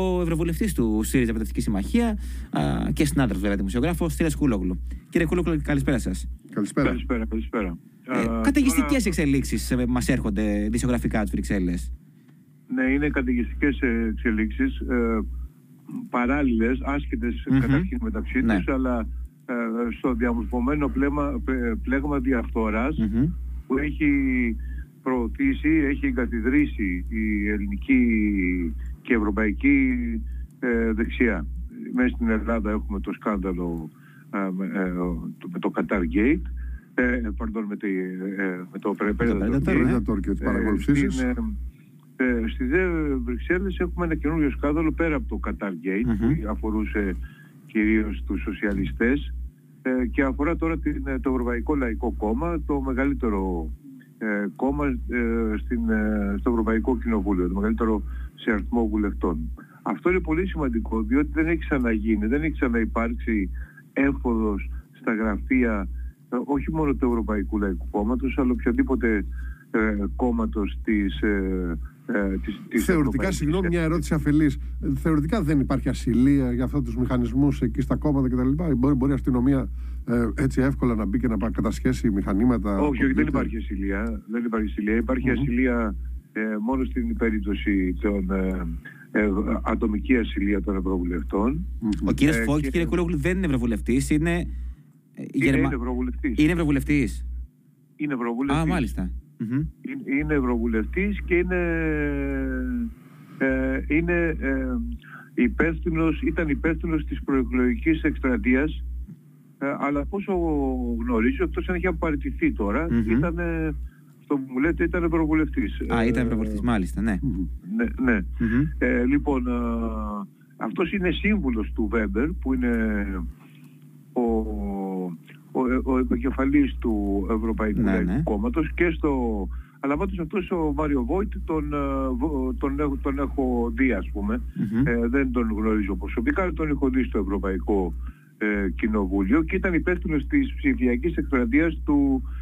ο Ευρωβουλευτής του ΣΥΡΙΖΑ Μεταυτική Συμμαχία α, και συνάδελφος βέβαια δημοσιογράφος, Στήρα Κούλογλου. Κύριε Κούλογλου, καλησπέρα σας. Καλησπέρα. Καλησπέρα, καλησπέρα. Ε, Καταιγιστικές εξελίξεις μας έρχονται δισογραφικά του Βρυξέλλες. Ναι, είναι καταιγιστικές εξελίξεις. Ε, Παράλληλες, άσχετες Μμμ. καταρχήν μεταξύ Ναι. τους, αλλά ε, στο διαμορφωμένο πλέγμα, πε- πλέγμα διαφθοράς Μμμ. που έχει προωθήσει, έχει εγκαθιδρύσει η ελληνική και ευρωπαϊκή ε, δεξιά. Μέσα στην Ελλάδα έχουμε το σκάνδαλο ε, με, ε, το- με το Qatar Gate, ε, pardon, με, τη, ε, με το Predator Predator, Gate. ναι. Predator και τις Ε, παρακολουθήσεις. στην, ε, ε, Στη ΔΕ Βρυξέλλες έχουμε ένα καινούριο σκάνδαλο πέρα από το Qatar Gate Μμμ. που αφορούσε κυρίως τους σοσιαλιστές ε, και αφορά τώρα την, ε, το Ευρωπαϊκό Λαϊκό Κόμμα, το μεγαλύτερο ε, κόμμα ε, στην, ε, στο Ευρωπαϊκό Κοινοβούλιο, το μεγαλύτερο σε αριθμό βουλευτών. Αυτό είναι πολύ σημαντικό διότι δεν έχει ξαναγίνει, δεν έχει ξαναυπάρξει έφοδος στα γραφεία ε, όχι μόνο του Ευρωπαϊκού Λαϊκού Κόμματος αλλά οποιοδήποτε ε, κόμματος της, ε, ε, της, της Θεωρητικά, Ευρωπαϊκής συγγνώμη, μια ερώτηση αφελής. Θεωρητικά δεν υπάρχει ασυλία για αυτού τους μηχανισμούς εκεί στα κόμματα κτλ. Μπορεί, μπορεί η αστυνομία ε, έτσι εύκολα να μπει και να πα- κατασχέσει μηχανήματα. Όχι, όχι, δεν κομπιούτερ. υπάρχει ασυλία. Δεν υπάρχει ασυλία. Υπάρχει Μμμ. ασυλία ε, μόνο στην περίπτωση των ε, ε, ατομική ασυλία των ευρωβουλευτών. Μμμ. Ο κύριος Ε, Φώκη, και- κύριε Κούλογλου, δεν είναι Ευρωβουλευτής, είναι. ε, Είναι, Γερμα- είναι ευρωβουλευτής. Είναι Ευρωβουλευτής. Είναι ευρωβουλευτής. Α, μάλιστα. Μμμ. Είναι, είναι ευρωβουλευτής και είναι, ε, είναι ε, υπεύθυνος, ήταν υπεύθυνος της προεκλογικής εκστρατείας ε, αλλά πόσο γνωρίζω, εκτός αν έχει απαρτηθεί τώρα, Μμμ. ήταν, ε, αυτό που μου λέτε, ήταν ευρωβουλευτής. Α, ήταν Ε, Ευρωβουλευτή, μάλιστα, ναι. Μμμ. Ναι, ναι. Μμμ. Ε, λοιπόν, ε, αυτός είναι σύμβουλος του Βέμπερ που είναι ο, ο, ο επικεφαλής του Ευρωπαϊκού Ναι, Λαϊκού ναι. Κόμματος και στο... Αλλά πάντως αυτός ο Μάριο Βόιτ τον, ε, βο- τον, έχω, τον έχω δει ας πούμε. Μμμ. Ε, δεν τον γνωρίζω προσωπικά, αλλά τον έχω δει στο Ευρωπαϊκό ε, Κοινοβούλιο και ήταν υπεύθυνος της ψηφιακής εκστρατείας του ε,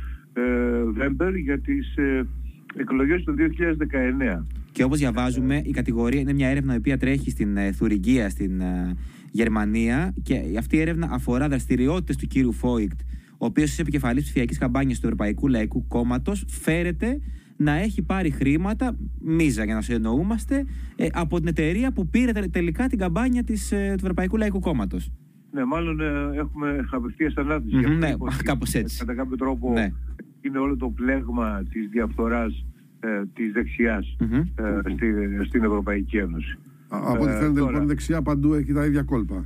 Βέμπερ για τις ε, εκλογές του 2019. Και όπως διαβάζουμε, η κατηγορία είναι μια έρευνα η οποία τρέχει στην ε, Θουριγκία, στην ε, Γερμανία. Και αυτή η έρευνα αφορά δραστηριότητες του κύριου Φόικτ, ο οποίος ως επικεφαλής ψηφιακής καμπάνιας του Ευρωπαϊκού Λαϊκού Κόμματος φέρεται να έχει πάρει χρήματα, μίζα για να συνεννοούμαστε, ε, από την εταιρεία που πήρε τε- τελικά την καμπάνια της, ε, του Ευρωπαϊκού Λαϊκού Κόμματος. Ναι, μάλλον ε, έχουμε απευθείας ανάθεση. Μμμ, Γι' αυτό ναι, είπα ότι, κάπως έτσι. Κατά κάποιο τρόπο Ναι. Είναι όλο το πλέγμα της διαφθοράς ε, της δεξιάς Μμμ. ε, στη, στην Ευρωπαϊκή Ένωση. Α, Από ό,τι Ε, φαίνεται τώρα. λοιπόν δεξιά παντού έχει τα ίδια κόλπα.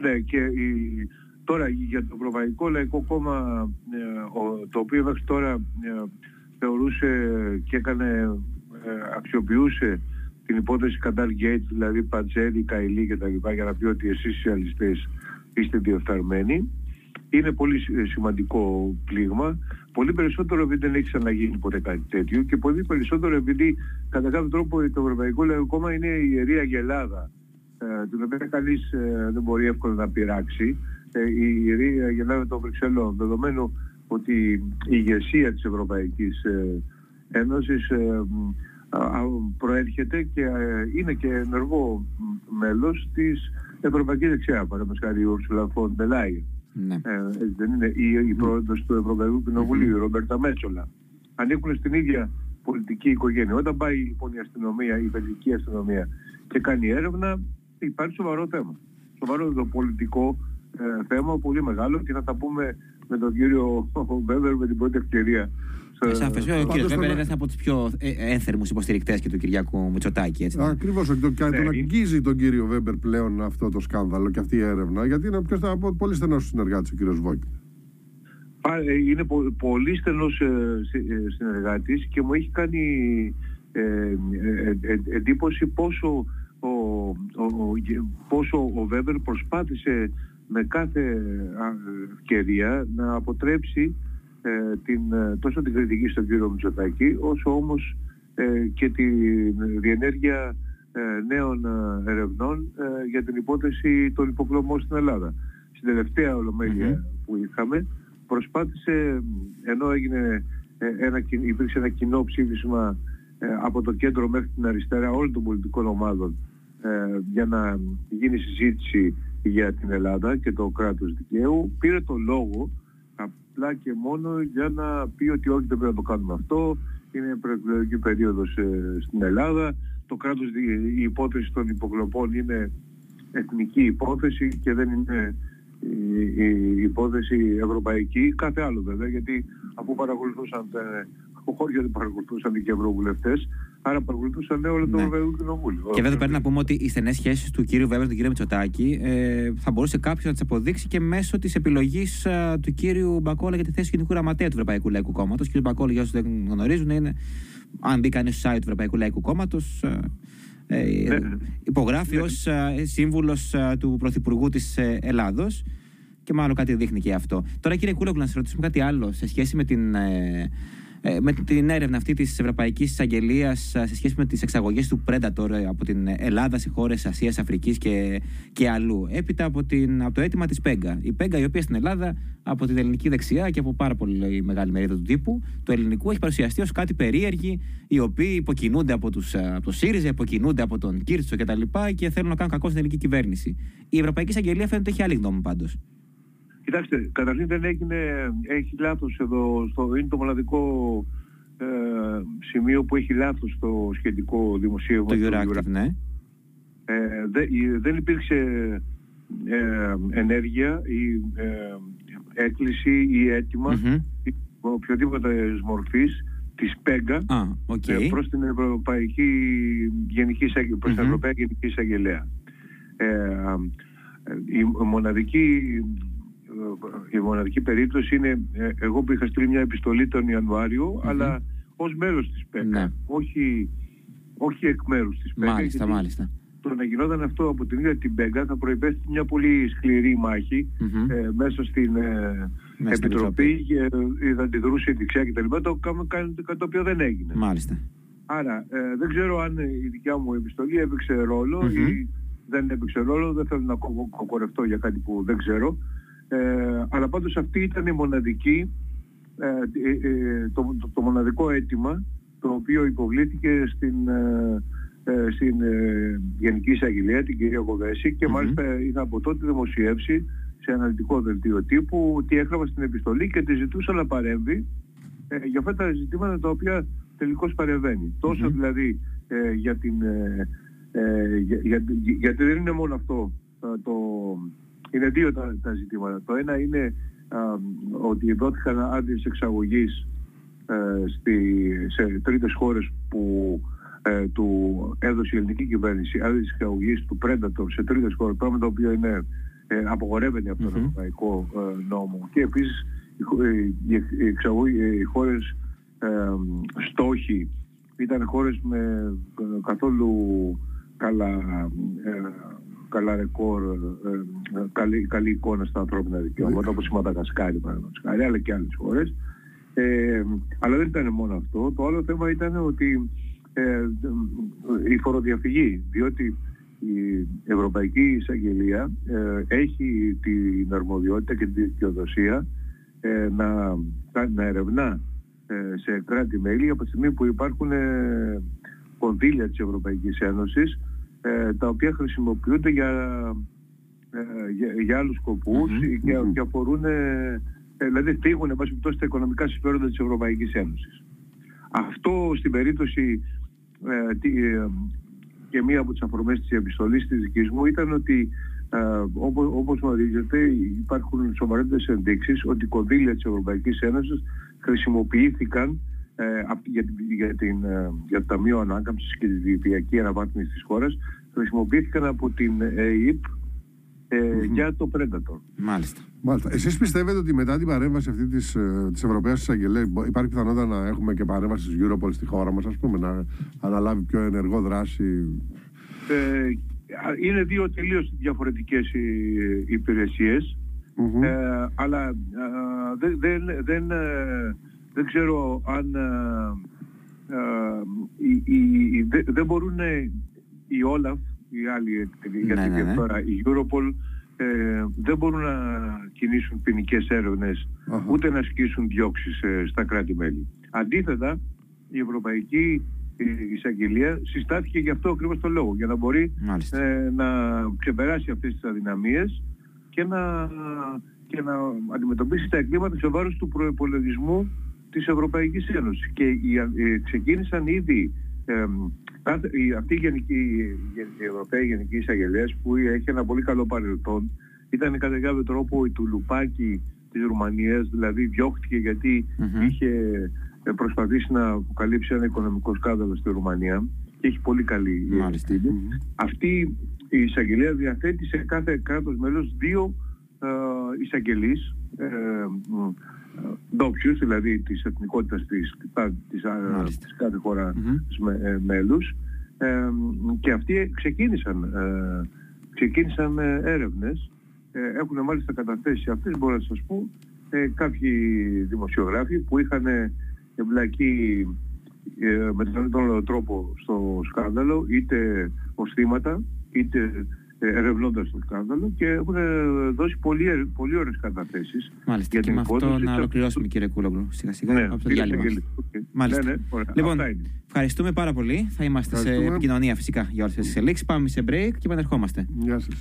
Ναι, και η- τώρα για το Ευρωπαϊκό Λαϊκό Κόμμα, ε, ο- το οποίο μέχρι τώρα ε, θεωρούσε και έκανε, ε, αξιοποιούσε την υπόθεση Qatar Gate, δηλαδή Πατζέλη, Καηλή και τα λοιπά, για να πει ότι εσείς οι σοσιαλιστές είστε διεφθαρμένοι. Είναι πολύ σι- σημαντικό πλήγμα. Πολύ περισσότερο επειδή δεν έχει ξαναγίνει ποτέ κάτι τέτοιο και πολύ περισσότερο επειδή κατά κάποιο τρόπο το Ευρωπαϊκό Λαϊκό Κόμμα είναι η ιερή αγελάδα ε, την οποία κανείς ε, δεν μπορεί εύκολα να πειράξει. Ε, η ιερή αγελάδα των Βρυξελών, δεδομένου ότι η ηγεσία της Ευρωπαϊκής ε, Ένωσης ε, μ, α, α, προέρχεται και ε, είναι και ενεργό μ, μέλος της Ευρωπαϊκής Δεξιάς, παραδείγματος χάρη η Ursula von der Leyen. Ναι. Ε, έτσι δεν είναι η, η πρόεδρος του Ευρωπαϊκού Κοινοβουλίου, η Ρομπέρτα Μέτσολα. Ανήκουν στην ίδια πολιτική οικογένεια. Όταν πάει λοιπόν η αστυνομία, η βελγική αστυνομία και κάνει έρευνα, υπάρχει σοβαρό θέμα. Σοβαρό το πολιτικό ε, θέμα, πολύ μεγάλο και θα τα πούμε με τον κύριο Βέμπερ με την πρώτη ευκαιρία. Ε, Σαφές. Ο πάντως κύριος το Βέμπερ να- είναι ένας από τους πιο ε, ένθερμους υποστηρικτές και του Κυριάκου Μητσοτάκη. Έτσι. Ακριβώς. Τον, τον Ναι, αγγίζει τον κύριο Βέμπερ πλέον αυτό το σκάνδαλο και αυτή η έρευνα. Γιατί είναι ποιος θα πω, πολύ στενός συνεργάτης ο κύριος Βόικ. Πα- ε, Είναι πο- πολύ στενός ε, συ- ε, συνεργάτης και μου έχει κάνει ε, ε, ε, εντύπωση πόσο ο, ο, ο, πόσο ο Βέμπερ προσπάθησε με κάθε α, ευκαιρία να αποτρέψει ε, την, ε, τόσο την κριτική στον κύριο Μητσοτάκη όσο όμως ε, και τη διενέργεια ε, νέων ε, ερευνών ε, για την υπόθεση των υποκλωμών στην Ελλάδα. Στην τελευταία ολομέλεια Μμμ. που είχαμε προσπάθησε ενώ έγινε ε, ένα, κι- υπήρξε ένα κοινό ψήφισμα ε, από το κέντρο μέχρι την αριστερά όλων των πολιτικών ομάδων ε, για να γίνει συζήτηση για την Ελλάδα και το κράτος δικαίου πήρε το λόγο απλά και μόνο για να πει ότι όχι δεν πρέπει να το κάνουμε αυτό. Είναι προεκλογική περίοδος ε, στην Ελλάδα. Το κράτος, η υπόθεση των υποκλοπών είναι εθνική υπόθεση και δεν είναι η, η υπόθεση ευρωπαϊκή, κάθε άλλο βέβαια, γιατί αφού παρακολουθούσαν ε, όχι γιατί παρακολουθούσαν και ευρωβουλευτές, άρα παρακολουθούσαν όλο το ναι. Ευρωπαϊκό Κοινοβούλιο. Και βέβαια πρέπει να πούμε ότι οι στενές σχέσεις του κύριου Βέβαιου με τον κύριο Μητσοτάκη ε, θα μπορούσε κάποιος να τις αποδείξει και μέσω της επιλογής ε, του κύριου Μπακόλα για τη θέση Γενικού Γραμματέα του Ευρωπαϊκού Λαϊκού Κόμματος. Ο κύριο Μπακόλα, για όσους δεν γνωρίζουν, είναι, αν μπει κανείς στο site του Ευρωπαϊκού Λαϊκού Κόμματος, ε, ε, ναι. υπογράφει ναι. ως ε, σύμβουλος ε, του Πρωθυπουργού της Ελλάδος. Και μάλλον κάτι δείχνει και αυτό. Τώρα, κύριε Κούλογλου, να σας ρωτήσουμε κάτι άλλο σε σχέση με την ε, με την έρευνα αυτή της Ευρωπαϊκής Εισαγγελίας ε, σε σχέση με τις εξαγωγές του Predator ε, από την Ελλάδα σε χώρες Ασίας, Αφρικής και, και αλλού. Έπειτα από, την, από το αίτημα της ΠΕΓΚΑ. Η ΠΕΓΚΑ, η οποία στην Ελλάδα από την ελληνική δεξιά και από πάρα πολύ μεγάλη μερίδα του τύπου του ελληνικού, έχει παρουσιαστεί ως κάτι περίεργοι, οι οποίοι υποκινούνται από, τους, από το ΣΥΡΙΖΑ, υποκινούνται από τον Κίρτσο κτλ. Και, και θέλουν να κάνουν κακό στην ελληνική κυβέρνηση. Η Ευρωπαϊκή Εισαγγελία φαίνεται έχει άλλη γνώμη πάντως. Κοιτάξτε, καταρχήν δεν έγινε, έχει λάθος εδώ, στο, είναι το μοναδικό ε, σημείο που έχει λάθος στο σχετικό δημοσίευμα. Το Euractiv, ναι. Ε, δε, δεν υπήρξε ε, ενέργεια ή ε, έκκληση ή αίτημα mm-hmm. οποιοδήποτε μορφής της ΠΕΓΑ ah, okay. ε, προς την Ευρωπαϊκή Γενική, προς mm-hmm. την Ευρωπαϊκή Γενική Εισαγγελέα. Ε, η μοναδική η μοναδική περίπτωση είναι ε, εγώ που είχα στείλει μια επιστολή τον ιανουαριο αλλά ως μέλος της ΠΕΚΑ, ναι. όχι, όχι εκ μέρους της ΠΕΚΑ. Μάλιστα, μάλιστα. Το να γινόταν αυτό από την ίδια την ΠΕΚΑ θα προϋπέστη μια πολύ σκληρή μάχη ε, μέσα στην ε, Επιτροπή και ε, θα αντιδρούσε η δεξιά κτλ. Το, το, το οποίο δεν έγινε. Μάλιστα. Άρα ε, δεν ξέρω αν η δικιά μου επιστολή έπαιξε ή δεν έπαιξε ρόλο. Δεν θέλω να κοκορευτώ για κάτι που δεν ξέρω. Ε, αλλά πάντως αυτή ήταν η μοναδική, ε, ε, ε το, το, μοναδικό αίτημα το οποίο υποβλήθηκε στην, στην Γενική Εισαγγελία, την κυρία Κοβέση και μάλιστα είχα από τότε δημοσιεύσει σε αναλυτικό δελτίο τύπου ότι έγραφα στην επιστολή και τη ζητούσα να παρέμβει για αυτά τα ζητήματα τα οποία τελικώς παρεμβαίνει. Τόσο δηλαδή για την... Για, για, γιατί δεν είναι μόνο αυτό το, είναι δύο τα, τα ζητήματα. Το ένα είναι α, ότι δόθηκαν άδειες εξαγωγής ε, στη, σε τρίτες χώρες που ε, του έδωσε η ελληνική κυβέρνηση άδειες εξαγωγής του Predator σε τρίτες χώρες, πράγμα το οποίο είναι ε, απογορεύεται από τον mm-hmm. ευρωπαϊκό ε, νόμο. Και επίσης οι, οι, οι χώρες ε, στόχοι ήταν χώρες με καθόλου καλά καλά ρεκόρ, ε, ε, καλή, καλή εικόνα στα ανθρώπινα δικαιώματα, όπως η Μαδαγασκάρη παραδείγματος αλλά και άλλες χώρες. Ε, αλλά δεν ήταν μόνο αυτό. Το άλλο θέμα ήταν ότι ε, η φοροδιαφυγή, διότι η Ευρωπαϊκή Εισαγγελία ε, έχει την αρμοδιότητα και την δικαιοδοσία ε, να, να ερευνά σε κράτη-μέλη από τη στιγμή που υπάρχουν κονδύλια της Ευρωπαϊκής Ένωσης ε, τα οποία χρησιμοποιούνται για, ε, για, για άλλους και, και αφορούν, ε, δηλαδή φύγουν εν τα οικονομικά συμφέροντα της Ευρωπαϊκής Ένωσης. Αυτό στην περίπτωση και μία από τις αφορμές της επιστολής της δικής μου ήταν ότι ε, όπως, όπως γνωρίζετε υπάρχουν σοβαρές ενδείξεις ότι οι κονδύλια της Ευρωπαϊκής Ένωσης χρησιμοποιήθηκαν ε, για, για, την, ε, για το Ταμείο Ανάκαμψης και τη Διεπιακή Αναβάθμιση της χώρας χρησιμοποιήθηκαν από την ΕΕΠ ε, για το Predator. Μάλιστα. Μάλιστα. Εσείς πιστεύετε ότι μετά την παρέμβαση αυτή της, ε, της Ευρωπαίας Εισαγγελέας υπάρχει πιθανότητα να έχουμε και παρέμβαση της Europol στη χώρα μας, ας πούμε, να αναλάβει πιο ενεργό δράση; Ε, είναι δύο τελείως διαφορετικές υπηρεσίες, ε, αλλά δεν, δεν, δεν, δεν ξέρω αν δεν μπορούν η Όλαφ, η άλλη γιατί ναι, ναι, ναι. τώρα η Europol ε, δεν μπορούν να κινήσουν ποινικές έρευνες ούτε να ασκήσουν διώξεις ε, στα κράτη-μέλη. Αντίθετα, η Ευρωπαϊκή η εισαγγελία συστάθηκε γι' αυτό ακριβώς το λόγο, για να μπορεί Μάλιστα. ε, να ξεπεράσει αυτές τις αδυναμίες και να, και να αντιμετωπίσει τα εγκλήματα σε βάρος του προϋπολογισμού της Ευρωπαϊκής Ένωσης. Και οι, ε, ξεκίνησαν ήδη ε, κάθε- η- αυτή η, γενική, η Ευρωπαϊκή Γενική Εισαγγελέας που έχει ένα πολύ καλό παρελθόν ήταν κατά κάποιο τρόπο η τουλουπάκι της Ρουμανίας, δηλαδή διώχτηκε γιατί Μμμ. είχε ε, προσπαθήσει να αποκαλύψει ένα οικονομικό σκάνδαλο στη Ρουμανία και έχει πολύ καλή ε, Μάλιστα. στήλη. Αυτή η εισαγγελία διαθέτει σε κάθε κράτος μέλος δύο ε, εισαγγελείς ε, μ, ε, ντόπιους, δηλαδή της εθνικότητας της, τα- της, α, Μάλιστα. της κάθε χώρα Μμμ. με, ε, μέλους ε, μ, και αυτοί ξεκίνησαν, ε, ξεκίνησαν ε, έρευνες ε, έχουν μάλιστα καταθέσει αυτές μπορώ να σας πω ε, κάποιοι δημοσιογράφοι που είχαν εμπλακεί ε, με τον τον άλλο τρόπο στο σκάνδαλο είτε ως θύματα είτε ε, ερευνώντας το σκάνδαλο και έχουν ε, δώσει πολύ, ε, πολύ ωραίες καταθέσεις Μάλιστα. για Και την με αυτό υπόθεση να της- ολοκληρώσουμε, κύριε Κούλογλου. Σιγά σιγά Ναι, από το είναι διάλειμμα. εισαγγελία. Οκ. Μάλιστα. Ναι, ναι, ωραία. Λοιπόν, Αυτά είναι. ευχαριστούμε πάρα πολύ. Θα είμαστε σε Ευχαριστούμε. επικοινωνία φυσικά για όλες τις εξελίξεις. Πάμε σε break και επανερχόμαστε. Γεια σας.